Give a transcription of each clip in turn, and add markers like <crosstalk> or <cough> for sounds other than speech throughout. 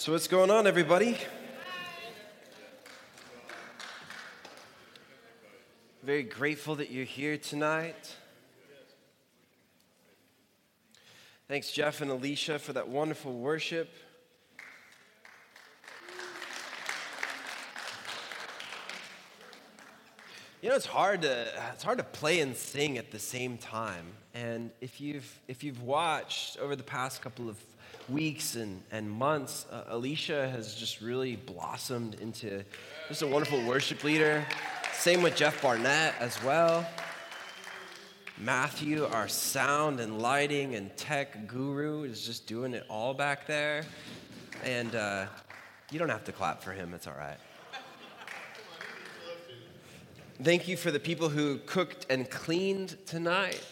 So, what's going on, everybody? Very grateful that you're here tonight. Thanks, Jeff and Alicia, for that wonderful worship. You know, it's hard to it's hard to play and sing at the same time. And if you've if you've watched over the past couple of weeks and, and months, uh, Alicia has just really blossomed into just a wonderful worship leader. Same with Jeff Barnett as well. Matthew, our sound and lighting and tech guru, is just doing it all back there. And uh, you don't have to clap for him, it's all right. Thank you for the people who cooked and cleaned tonight.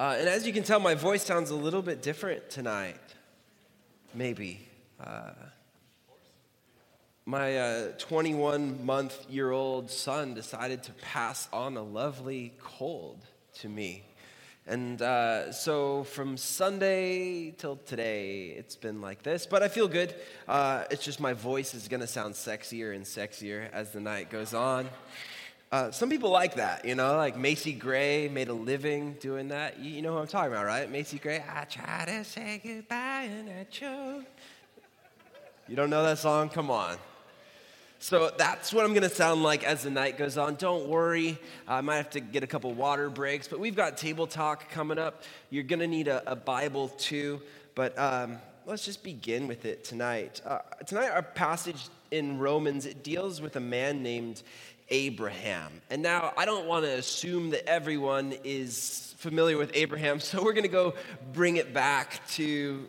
Uh, and as you can tell, my voice sounds a little bit different tonight. Maybe. Uh, my 21 uh, month year old son decided to pass on a lovely cold to me. And uh, so from Sunday till today, it's been like this. But I feel good. Uh, it's just my voice is going to sound sexier and sexier as the night goes on. Uh, some people like that, you know, like Macy Gray made a living doing that. You, you know who I'm talking about, right? Macy Gray, I try to say goodbye and I choke. You don't know that song? Come on. So that's what I'm going to sound like as the night goes on. Don't worry, I might have to get a couple water breaks, but we've got table talk coming up. You're going to need a, a, Bible too, but um, let's just begin with it tonight. Uh, tonight, our passage in Romans it deals with a man named Abraham. And now I don't want to assume that everyone is familiar with Abraham, so we're going to go bring it back to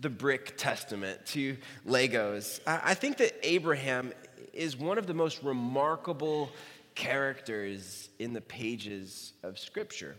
the brick testament, to Legos. I think that Abraham is one of the most remarkable characters in the pages of Scripture.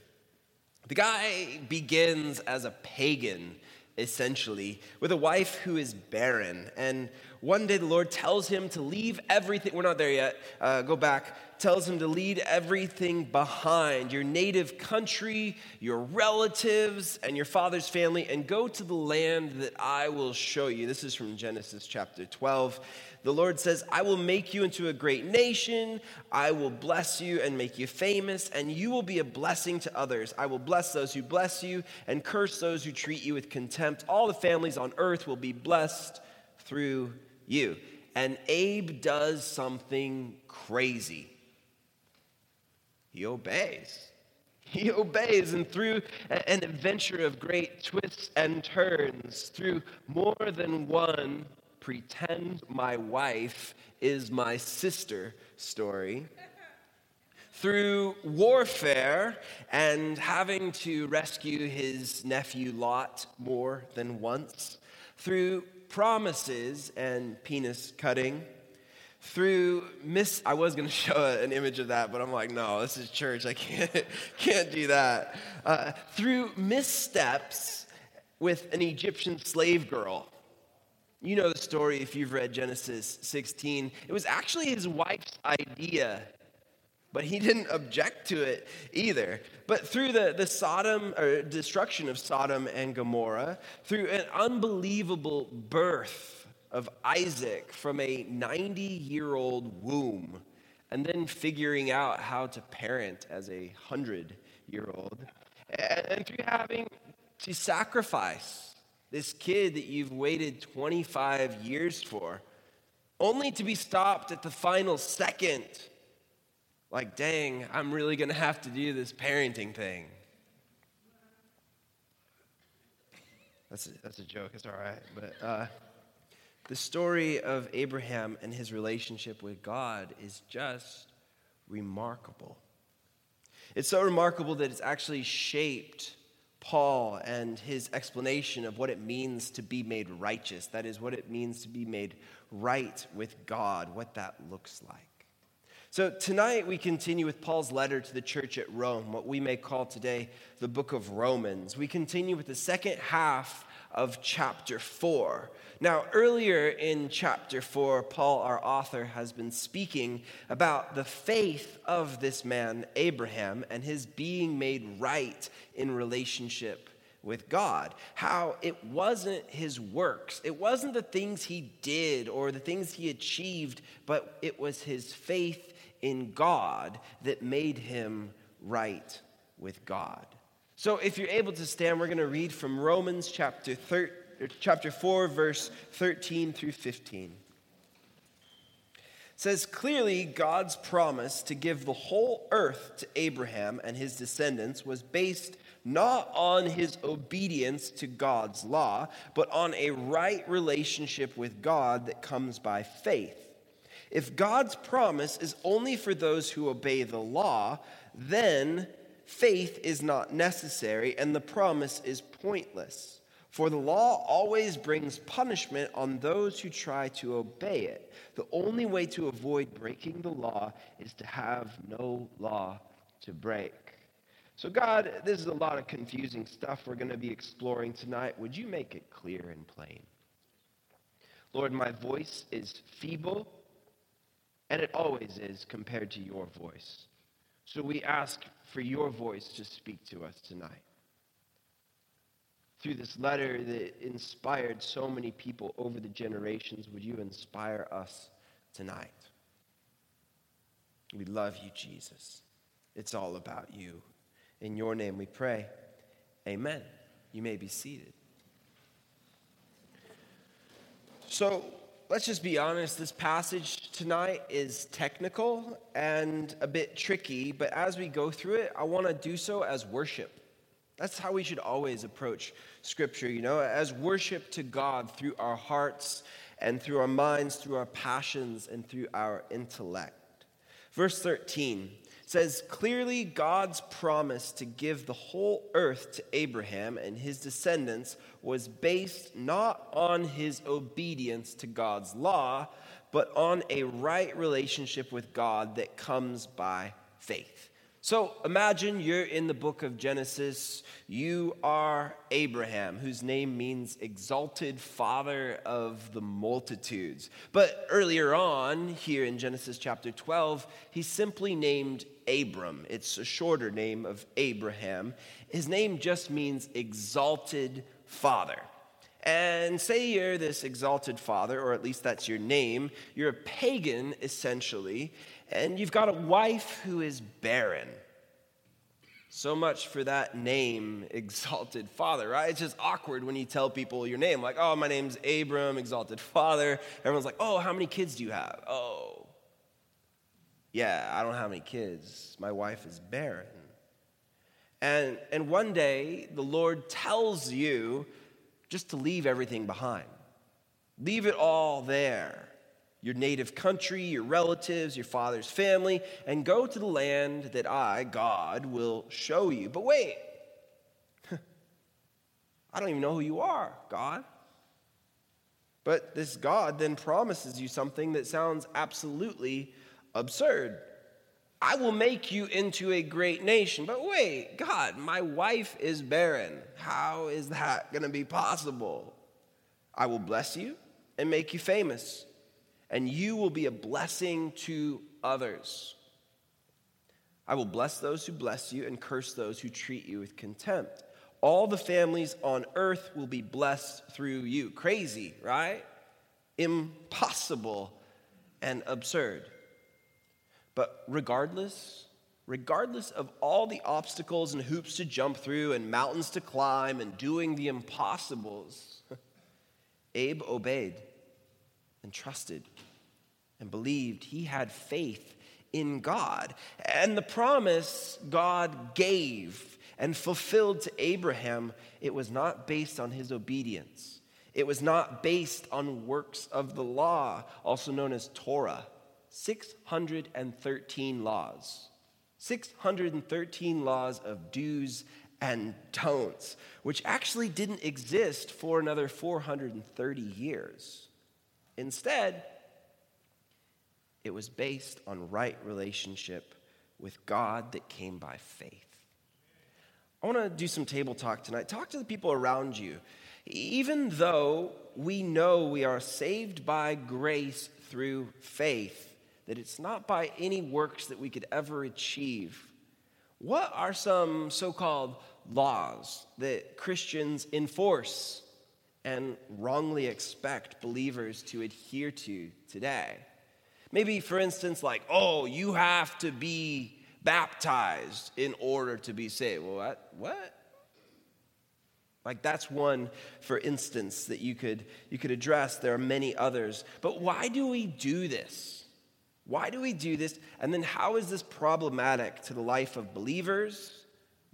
The guy begins as a pagan, essentially, with a wife who is barren. And one day the Lord tells him to leave everything. We're not there yet. Uh, go back tells him to lead everything behind your native country, your relatives, and your father's family, and go to the land that I will show you. This is from Genesis chapter 12. The Lord says, I will make you into a great nation. I will bless you and make you famous, and you will be a blessing to others. I will bless those who bless you and curse those who treat you with contempt. All the families on earth will be blessed through you. And Abe does something crazy. He obeys. He obeys, and through an adventure of great twists and turns, through more than one pretend my wife is my sister story, through warfare and having to rescue his nephew Lot more than once, through promises and penis cutting through miss i was going <laughs> to show an image of that but i'm like no this is church. I can't <laughs> can't do that. Uh, through missteps with an egyptian slave girl. You know the story if you've read genesis 16 it was actually his wife's idea but he didn't object to it either. But through the, the Sodom or destruction of Sodom and Gomorrah, through an unbelievable birth of Isaac from a 90 year old womb and then figuring out how to parent as a 100 year old. And through having to sacrifice this kid that you've waited 25 years for, only to be stopped at the final second. Like, dang, I'm really gonna have to do this parenting thing. That's a, that's a joke, it's all right. But, uh, the story of Abraham and his relationship with God is just remarkable. It's so remarkable that it's actually shaped Paul and his explanation of what it means to be made righteous. That is, what it means to be made right with God, what that looks like. So, tonight we continue with Paul's letter to the church at Rome, what we may call today the book of Romans. We continue with the second half of chapter 4. Now, earlier in chapter 4, Paul, our author, has been speaking about the faith of this man, Abraham, and his being made right in relationship with God. How it wasn't his works, it wasn't the things he did or the things he achieved, but it was his faith in God that made him right with God. So if you're able to stand, we're going to read from Romans chapter, thir- chapter 4, verse 13 through 15 says clearly God's promise to give the whole earth to Abraham and his descendants was based not on his obedience to God's law, but on a right relationship with God that comes by faith. If God's promise is only for those who obey the law, then faith is not necessary and the promise is pointless. For the law always brings punishment on those who try to obey it. The only way to avoid breaking the law is to have no law to break. So, God, this is a lot of confusing stuff we're going to be exploring tonight. Would you make it clear and plain? Lord, my voice is feeble, and it always is compared to your voice. So we ask for your voice to speak to us tonight. Through this letter that inspired so many people over the generations, would you inspire us tonight? We love you, Jesus. It's all about you. In your name we pray. Amen. You may be seated. So let's just be honest. This passage tonight is technical and a bit tricky, but as we go through it, I want to do so as worship. That's how we should always approach Scripture, you know, as worship to God through our hearts and through our minds, through our passions, and through our intellect. Verse 13 says clearly God's promise to give the whole earth to Abraham and his descendants was based not on his obedience to God's law, but on a right relationship with God that comes by faith. So imagine you're in the book of Genesis. You are Abraham, whose name means exalted father of the multitudes. But earlier on, here in Genesis chapter 12, he's simply named Abram. It's a shorter name of Abraham. His name just means exalted father. And say you're this exalted father, or at least that's your name. You're a pagan, essentially, and you've got a wife who is barren. So much for that name, <laughs> Exalted Father, right? It's just awkward when you tell people your name, like, oh, my name's Abram, Exalted Father. Everyone's like, oh, how many kids do you have? Oh, yeah, I don't have any kids. My wife is barren. And, and one day, the Lord tells you just to leave everything behind. Leave it all there your native country, your relatives, your father's family, and go to the land that I, God, will show you. But wait, <laughs> I don't even know who you are, God. But this God then promises you something that sounds absolutely absurd. I will make you into a great nation. But wait, God, my wife is barren. How is that going to be possible? I will bless you and make you famous and you will be a blessing to others. I will bless those who bless you and curse those who treat you with contempt. All the families on earth will be blessed through you. Crazy, right? Impossible and absurd. But regardless, regardless of all the obstacles and hoops to jump through and mountains to climb and doing the impossibles, <laughs> Abe obeyed and trusted and believed. He had faith in God. And the promise God gave and fulfilled to Abraham, it was not based on his obedience. It was not based on works of the law, also known as Torah. 613 laws. 613 laws of do's and don'ts, which actually didn't exist for another 430 years. Instead, it was based on right relationship with God that came by faith. I want to do some table talk tonight. Talk to the people around you. Even though we know we are saved by grace through faith, that it's not by any works that we could ever achieve, what are some so called laws that Christians enforce and wrongly expect believers to adhere to today. Maybe, for instance, like, oh, you have to be baptized in order to be saved. Well, what? What? Like that's one, for instance, that you could, you could address. There are many others. But why do we do this? Why do we do this? And then how is this problematic to the life of believers,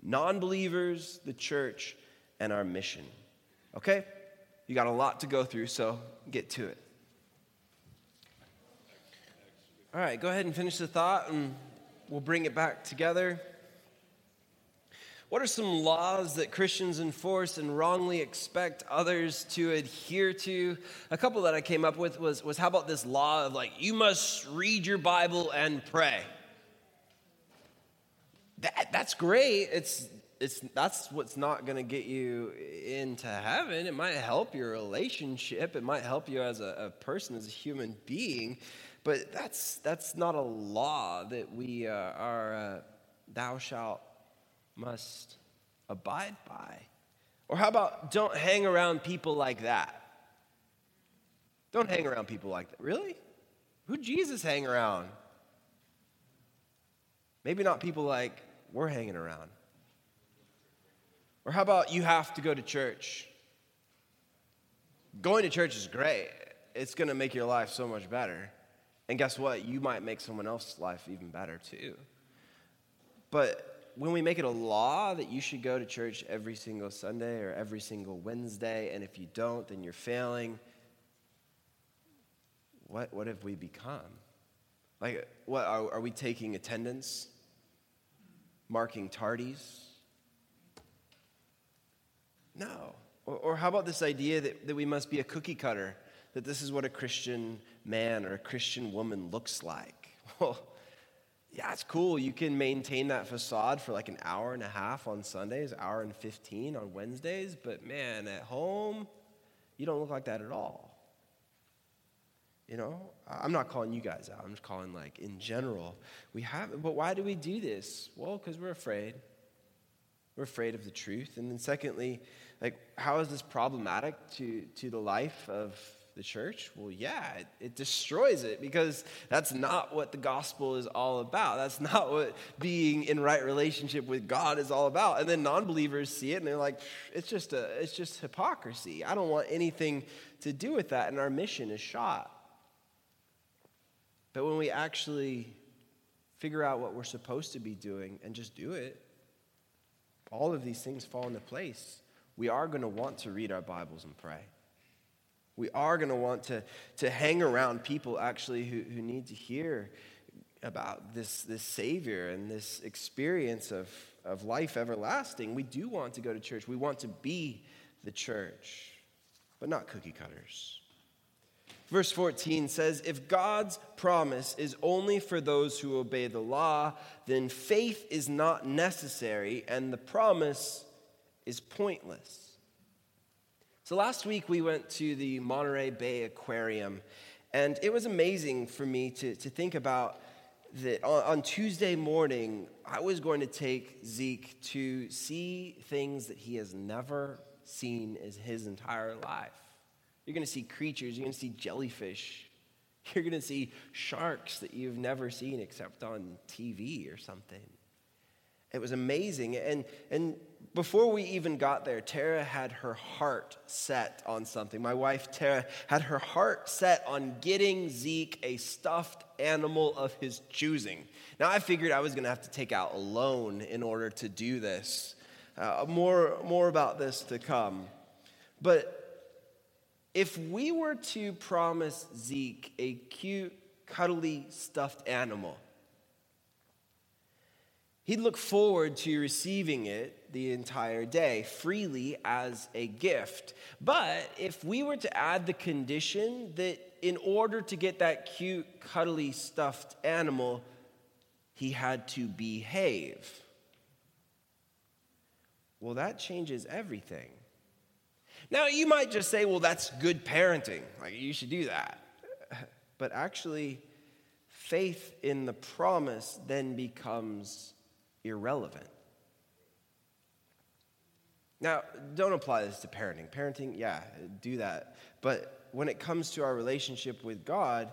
non believers, the church, and our mission? Okay? You got a lot to go through, so get to it. All right, go ahead and finish the thought, and we'll bring it back together. What are some laws that Christians enforce and wrongly expect others to adhere to? A couple that I came up with was, was how about this law of like, you must read your Bible and pray? That, that's great. It's, it's, that's what's not going to get you into heaven. It might help your relationship, it might help you as a, a person, as a human being, but that's, that's not a law that we uh, are, uh, thou shalt must abide by. Or how about don't hang around people like that? Don't hang around people like that. Really? Who Jesus hang around? Maybe not people like we're hanging around. Or how about you have to go to church? Going to church is great. It's going to make your life so much better. And guess what? You might make someone else's life even better too. But when we make it a law that you should go to church every single Sunday or every single Wednesday, and if you don't, then you're failing, what, what have we become? Like, what, are, are we taking attendance? Marking tardies? No. Or, or how about this idea that, that we must be a cookie cutter? That this is what a Christian man or a Christian woman looks like? <laughs> Well, yeah, it's cool. You can maintain that facade for like an hour and a half on Sundays, hour and 15 on Wednesdays, but man, at home, you don't look like that at all. You know, I'm not calling you guys out. I'm just calling like in general. We have, but why do we do this? Well, because we're afraid. We're afraid of the truth. And then secondly, like, how is this problematic to, to the life of the church? Well, yeah, it, it, destroys it because that's not what the gospel is all about. That's not what being in right relationship with God is all about. And then non-believers see it and they're like, it's just a, it's just hypocrisy. I don't want anything to do with that, and our mission is shot. But when we actually figure out what we're supposed to be doing and just do it, all of these things fall into place. We are going to want to read our Bibles and pray. We are going to want to, to hang around people actually who, who need to hear about this, this Savior and this experience of, of life everlasting. We do want to go to church. We want to be the church, but not cookie cutters. Verse 14 says, If God's promise is only for those who obey the law, then faith is not necessary and the promise is pointless. So last week we went to the Monterey Bay Aquarium, and it was amazing for me to, to think about that on, on Tuesday morning, I was going to take Zeke to see things that he has never seen in his entire life. You're going to see creatures, you're going to see jellyfish, <laughs> you're going to see sharks that you've never seen except on TV or something. It was amazing. And, and before we even got there, Tara had her heart set on something. My wife, Tara, had her heart set on getting Zeke a stuffed animal of his choosing. Now, I figured I was going to have to take out a loan in order to do this. Uh, more, more about this to come. But if we were to promise Zeke a cute, cuddly, stuffed animal, He'd look forward to receiving it the entire day freely as a gift. But if we were to add the condition that in order to get that cute, cuddly, stuffed animal, he had to behave, well, that changes everything. Now, you might just say, well, that's good parenting. Like, you should do that. <laughs> But actually, faith in the promise then becomes irrelevant. Now, don't apply this to parenting. Parenting, yeah, do that. But when it comes to our relationship with God,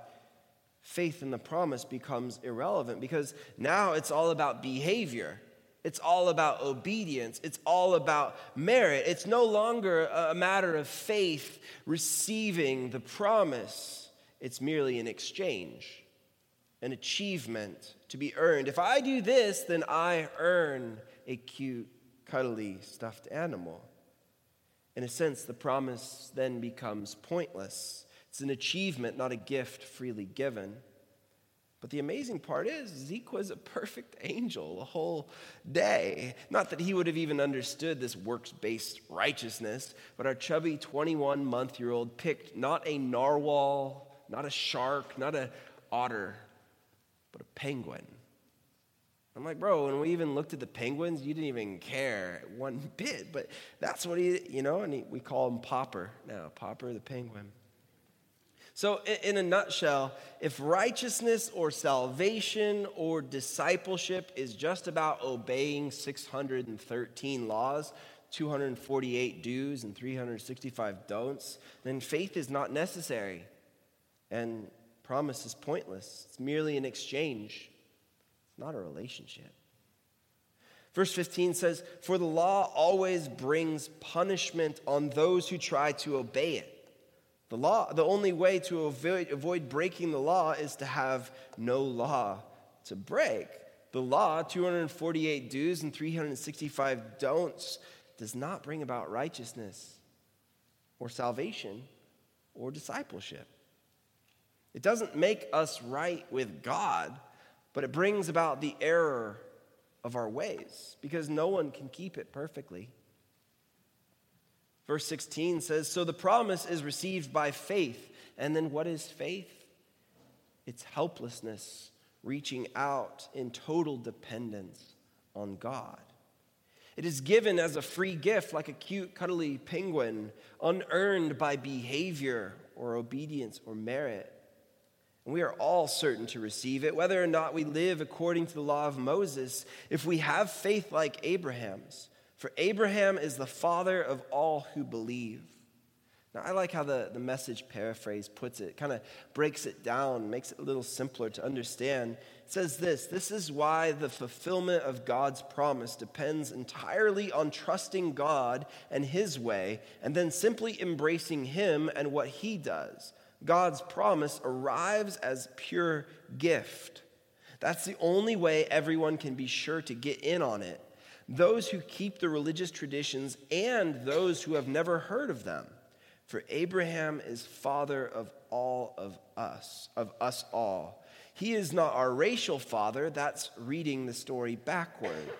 faith in the promise becomes irrelevant because now it's all about behavior. It's all about obedience. It's all about merit. It's no longer a matter of faith receiving the promise, it's merely an exchange, an achievement to be earned. If I do this, then I earn a cute, cuddly stuffed animal. In a sense, the promise then becomes pointless. It's an achievement, not a gift freely given. But the amazing part is, Zeke was a perfect angel the whole day. Not that he would have even understood this works based righteousness, but our chubby 21 month year old picked not a narwhal, not a shark, not an otter, but a penguin. I'm like, bro, when we even looked at the penguins, you didn't even care one <laughs> bit. But that's what he, you know, and he, we call him Popper now, Popper the penguin. So, in a nutshell, if righteousness or salvation or discipleship is just about obeying 613 laws, 248 do's, and 365 don'ts, then faith is not necessary and promise is pointless. It's merely an exchange not a relationship. Verse 15 says, For the law always brings punishment on those who try to obey it. The law, the only way to avoid, avoid breaking the law is to have no law to break. The law, 248 do's and 365 don'ts, does not bring about righteousness or salvation or discipleship. It doesn't make us right with God but it brings about the error of our ways because no one can keep it perfectly. Verse 16 says, So the promise is received by faith. And then what is faith? It's helplessness, reaching out in total dependence on God. It is given as a free gift, like a cute, cuddly penguin, unearned by behavior or obedience or merit. And we are all certain to receive it, whether or not we live according to the law of Moses, if we have faith like Abraham's. For Abraham is the father of all who believe. Now, I like how the, the message paraphrase puts it, kind of breaks it down, makes it a little simpler to understand. It says this This is why the fulfillment of God's promise depends entirely on trusting God and His way, and then simply embracing Him and what He does. God's promise arrives as pure gift. That's the only way everyone can be sure to get in on it. Those who keep the religious traditions and those who have never heard of them. For Abraham is father of all of us, of us all. He is not our racial father, that's reading the story backward.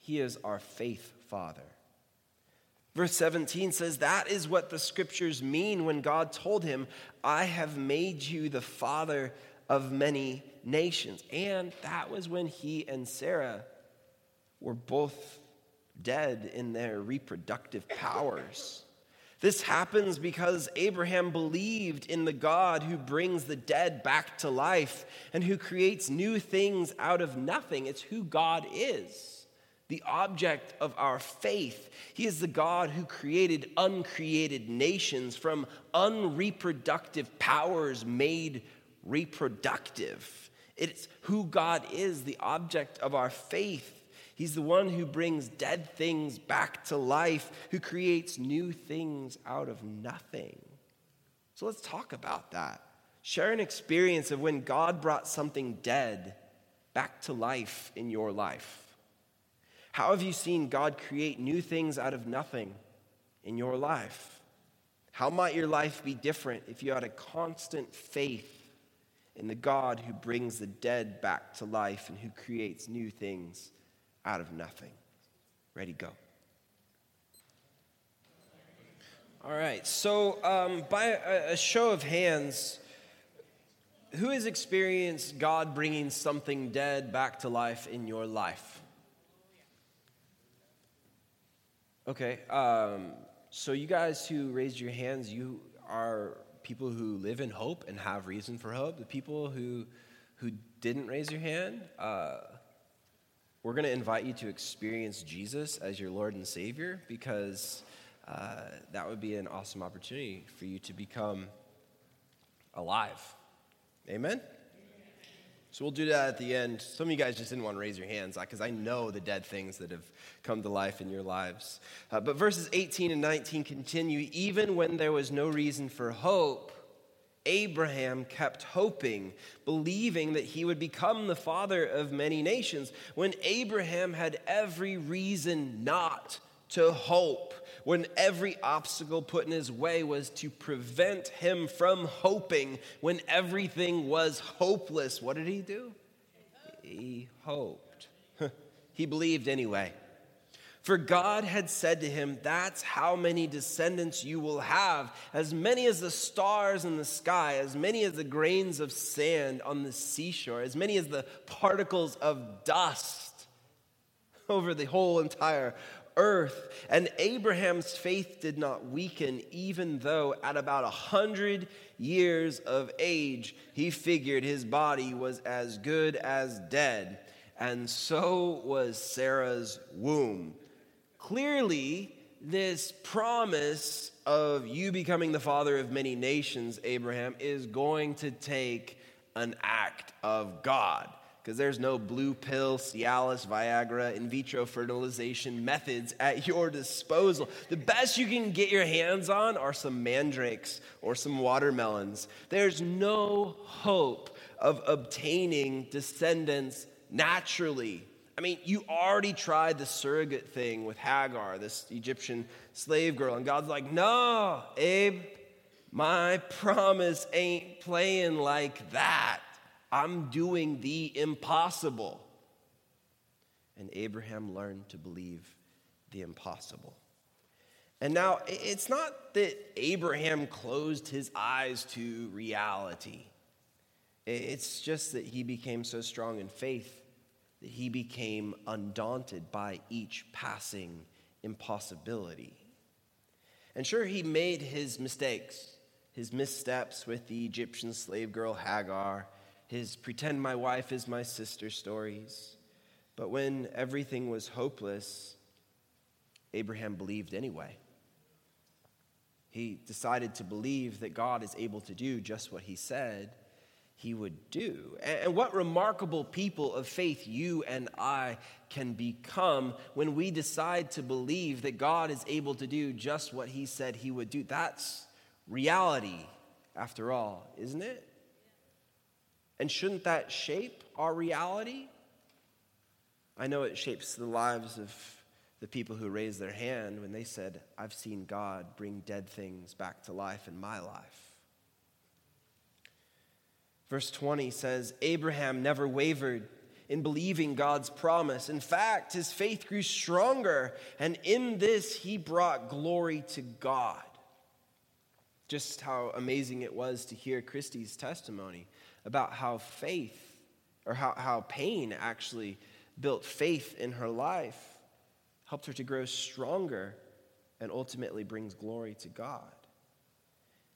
He is our faith father. Verse 17 says, That is what the scriptures mean when God told him, I have made you the father of many nations. And that was when he and Sarah were both dead in their reproductive powers. This happens because Abraham believed in the God who brings the dead back to life and who creates new things out of nothing. It's who God is the object of our faith. He is the God who created uncreated nations from unreproductive powers made reproductive. It's who God is, the object of our faith. He's the one who brings dead things back to life, who creates new things out of nothing. So let's talk about that. Share an experience of when God brought something dead back to life in your life. How have you seen God create new things out of nothing in your life? How might your life be different if you had a constant faith in the God who brings the dead back to life and who creates new things out of nothing? Ready, go. All right, so um, by a, a show of hands, who has experienced God bringing something dead back to life in your life? Okay, um, so you guys who raised your hands, you are people who live in hope and have reason for hope. The people who who didn't raise your hand, uh, we're going to invite you to experience Jesus as your Lord and Savior because uh, that would be an awesome opportunity for you to become alive. Amen? So we'll do that at the end. Some of you guys just didn't want to raise your hands because I know the dead things that have come to life in your lives. Uh, but verses 18 and 19 continue even when there was no reason for hope. Abraham kept hoping, believing that he would become the father of many nations, when Abraham had every reason not to hope, when every obstacle put in his way was to prevent him from hoping, when everything was hopeless. What did he do? He hoped. <laughs> he believed anyway. For God had said to him, That's how many descendants you will have, as many as the stars in the sky, as many as the grains of sand on the seashore, as many as the particles of dust <laughs> over the whole entire earth. And Abraham's faith did not weaken, even though at about a hundred years of age, he figured his body was as good as dead. And so was Sarah's womb. Clearly, this promise of you becoming the father of many nations, Abraham, is going to take an act of God. Because there's no blue pill, Cialis, Viagra, in vitro fertilization methods at your disposal. The best you can get your hands on are some mandrakes or some watermelons. There's no hope of obtaining descendants naturally I mean, you already tried the surrogate thing with Hagar, this Egyptian slave girl, and God's like, no, Abe, my promise ain't playing like that. I'm doing the impossible. And Abraham learned to believe the impossible. And now, it's not that Abraham closed his eyes to reality, it's just that he became so strong in faith that he became undaunted by each passing impossibility. And sure, he made his mistakes, his missteps with the Egyptian slave girl Hagar, his pretend my wife is my sister stories. But when everything was hopeless, Abraham believed anyway. He decided to believe that God is able to do just what he said he would do. And what remarkable people of faith you and I can become when we decide to believe that God is able to do just what he said he would do. That's reality, after all, isn't it? And shouldn't that shape our reality? I know it shapes the lives of the people who raised their hand when they said, I've seen God bring dead things back to life in my life. Verse 20 says, Abraham never wavered in believing God's promise. In fact, his faith grew stronger, and in this he brought glory to God. Just how amazing it was to hear Christie's testimony about how faith, or how, how pain actually built faith in her life, helped her to grow stronger, and ultimately brings glory to God.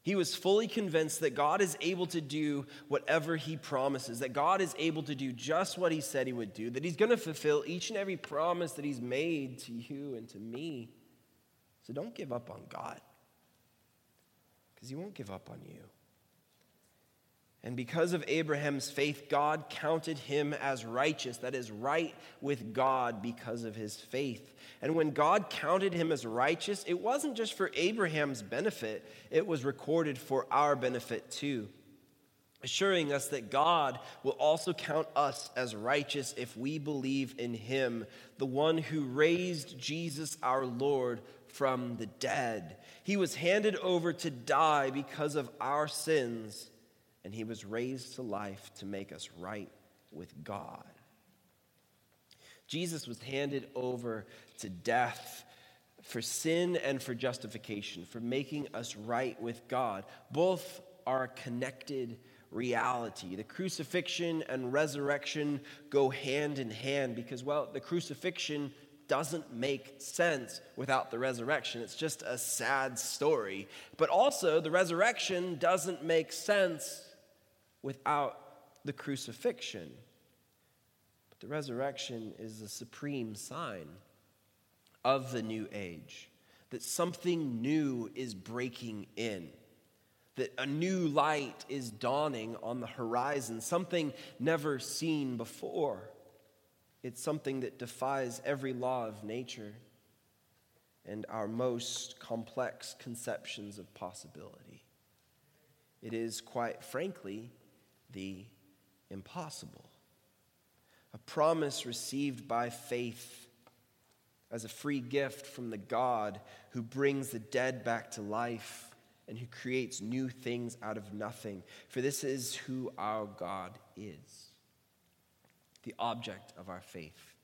He was fully convinced that God is able to do whatever he promises, that God is able to do just what he said he would do, that he's going to fulfill each and every promise that he's made to you and to me. So don't give up on God, because he won't give up on you. And because of Abraham's faith, God counted him as righteous, that is, right with God because of his faith. And when God counted him as righteous, it wasn't just for Abraham's benefit, it was recorded for our benefit too, assuring us that God will also count us as righteous if we believe in him, the one who raised Jesus our Lord from the dead. He was handed over to die because of our sins and he was raised to life to make us right with God. Jesus was handed over to death for sin and for justification, for making us right with God. Both are connected reality. The crucifixion and resurrection go hand in hand because, well, the crucifixion doesn't make sense without the resurrection. It's just a sad story. But also, the resurrection doesn't make sense without the crucifixion. But The resurrection is the supreme sign of the new age, that something new is breaking in, that a new light is dawning on the horizon, something never seen before. It's something that defies every law of nature and our most complex conceptions of possibility. It is, quite frankly, the impossible. A promise received by faith as a free gift from the God who brings the dead back to life and who creates new things out of nothing. For this is who our God is the object of our faith,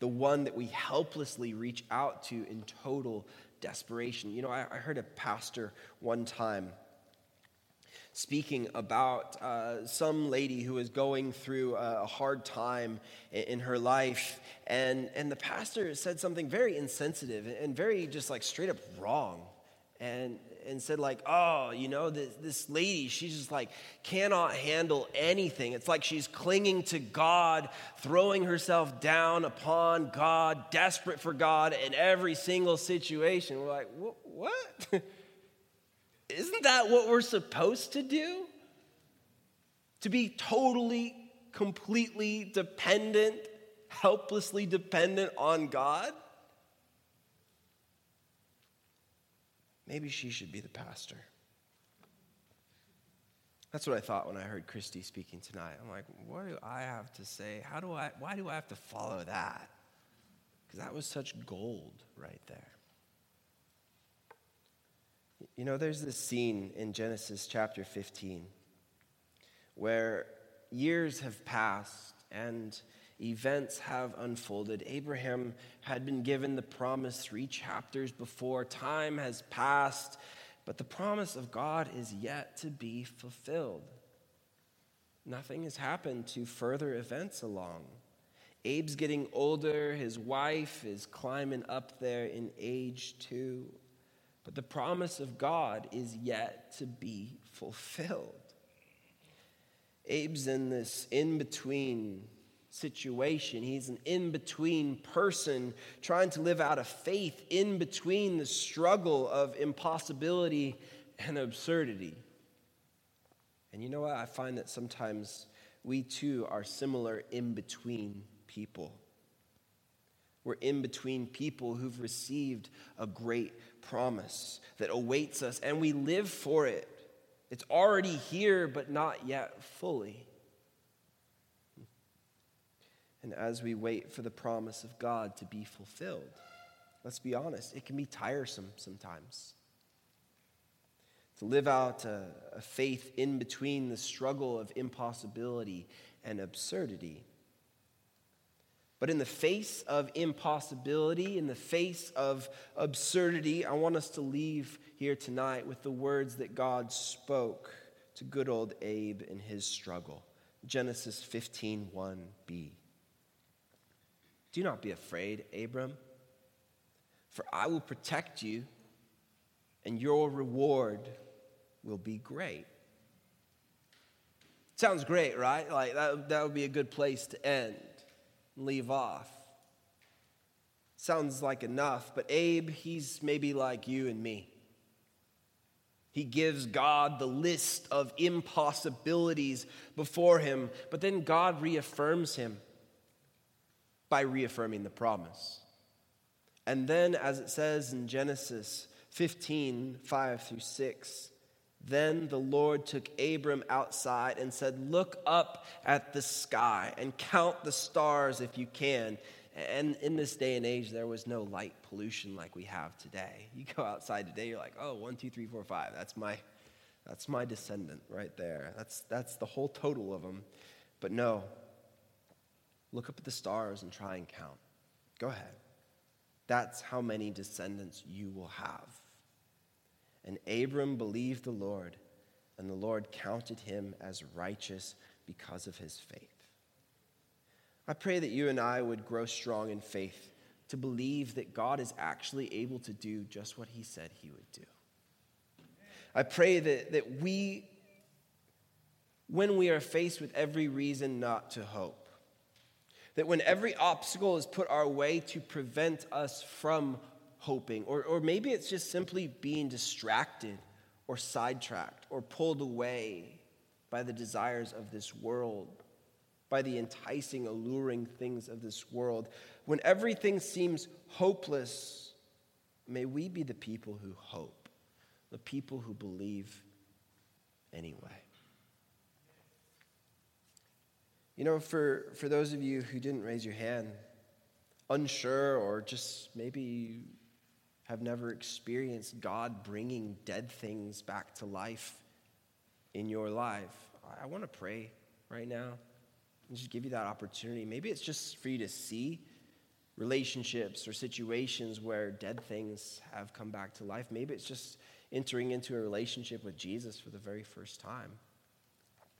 the one that we helplessly reach out to in total desperation. You know, I, I heard a pastor one time speaking about uh, some lady who was going through a hard time in, in her life. And, and the pastor said something very insensitive and very just like straight up wrong. And, and said like oh you know this, this lady she's just like cannot handle anything it's like she's clinging to god throwing herself down upon god desperate for god in every single situation we're like what <laughs> isn't that what we're supposed to do to be totally completely dependent helplessly dependent on god maybe she should be the pastor. That's what I thought when I heard Christy speaking tonight. I'm like, what do I have to say? How do I, why do I have to follow that? Because that was such gold right there. You know, there's this scene in Genesis chapter 15 where years have passed and events have unfolded. Abraham had been given the promise three chapters before. Time has passed, but the promise of God is yet to be fulfilled. Nothing has happened to further events along. Abe's getting older, his wife is climbing up there in age too. But the promise of God is yet to be fulfilled. Abe's in this in between situation. He's an in between person trying to live out of faith in between the struggle of impossibility and absurdity. And you know what? I find that sometimes we too are similar in between people. We're in between people who've received a great promise that awaits us, and we live for it. It's already here, but not yet fully. And as we wait for the promise of God to be fulfilled, let's be honest, it can be tiresome sometimes. To live out a, a faith in between the struggle of impossibility and absurdity. But in the face of impossibility, in the face of absurdity, I want us to leave here tonight with the words that God spoke to good old Abe in his struggle. Genesis 15 1b. Do not be afraid, Abram, for I will protect you, and your reward will be great. Sounds great, right? Like that, that would be a good place to end leave off. Sounds like enough, but Abe, he's maybe like you and me. He gives God the list of impossibilities before him, but then God reaffirms him by reaffirming the promise. And then, as it says in Genesis 15 5 through 6, then the Lord took Abram outside and said, Look up at the sky and count the stars if you can. And in this day and age, there was no light pollution like we have today. You go outside today, you're like, oh, one, two, three, four, five. That's my, that's my descendant right there. That's, that's the whole total of them. But no, Look up at the stars and try and count. Go ahead. That's how many descendants you will have. And Abram believed the Lord, and the Lord counted him as righteous because of his faith. I pray that you and I would grow strong in faith to believe that God is actually able to do just what he said he would do. I pray that, that we, when we are faced with every reason not to hope, That when every obstacle is put our way to prevent us from hoping, or, or maybe it's just simply being distracted or sidetracked or pulled away by the desires of this world, by the enticing, alluring things of this world. When everything seems hopeless, may we be the people who hope, the people who believe anyway. You know, for, for those of you who didn't raise your hand, unsure or just maybe have never experienced God bringing dead things back to life in your life, I want to pray right now and just give you that opportunity. Maybe it's just for you to see relationships or situations where dead things have come back to life. Maybe it's just entering into a relationship with Jesus for the very first time.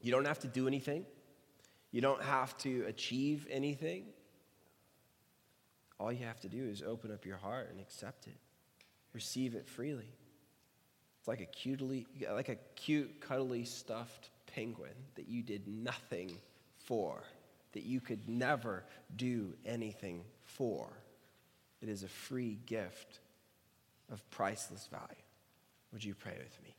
You don't have to do anything, you don't have to achieve anything. All you have to do is open up your heart and accept it receive it freely. It's like a cutely, like a cute, cuddly, stuffed penguin that you did nothing for, that you could never do anything for. It is a free gift of priceless value. Would you pray with me?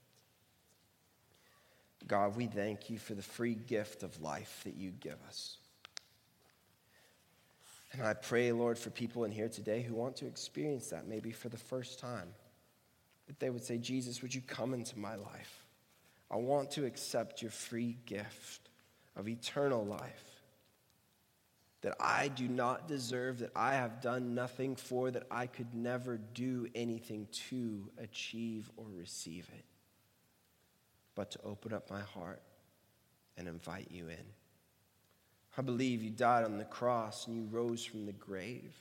God, we thank you for the free gift of life that you give us. And I pray, Lord, for people in here today who want to experience that maybe for the first time. That they would say, Jesus, would you come into my life? I want to accept your free gift of eternal life that I do not deserve, that I have done nothing for, that I could never do anything to achieve or receive it, but to open up my heart and invite you in. I believe you died on the cross and you rose from the grave.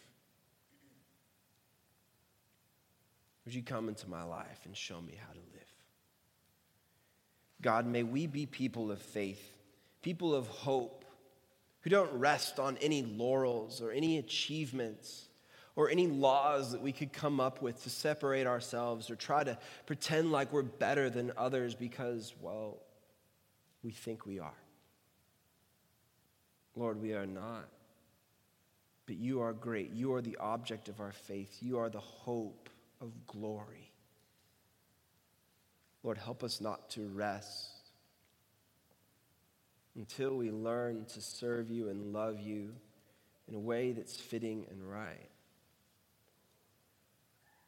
Would you come into my life and show me how to live? God, may we be people of faith, people of hope, who don't rest on any laurels or any achievements or any laws that we could come up with to separate ourselves or try to pretend like we're better than others because, well, we think we are. Lord, we are not. But you are great. You are the object of our faith. You are the hope of glory. Lord, help us not to rest until we learn to serve you and love you in a way that's fitting and right.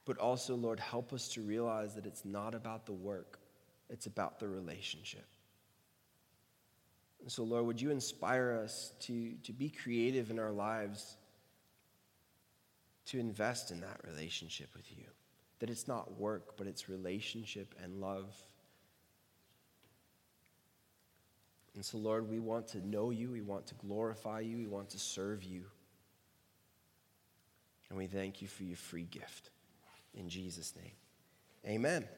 But also, Lord, help us to realize that it's not about the work, it's about the relationship. And so, Lord, would you inspire us to, to be creative in our lives, to invest in that relationship with you? That it's not work, but it's relationship and love. And so, Lord, we want to know you, we want to glorify you, we want to serve you. And we thank you for your free gift. In Jesus' name, amen.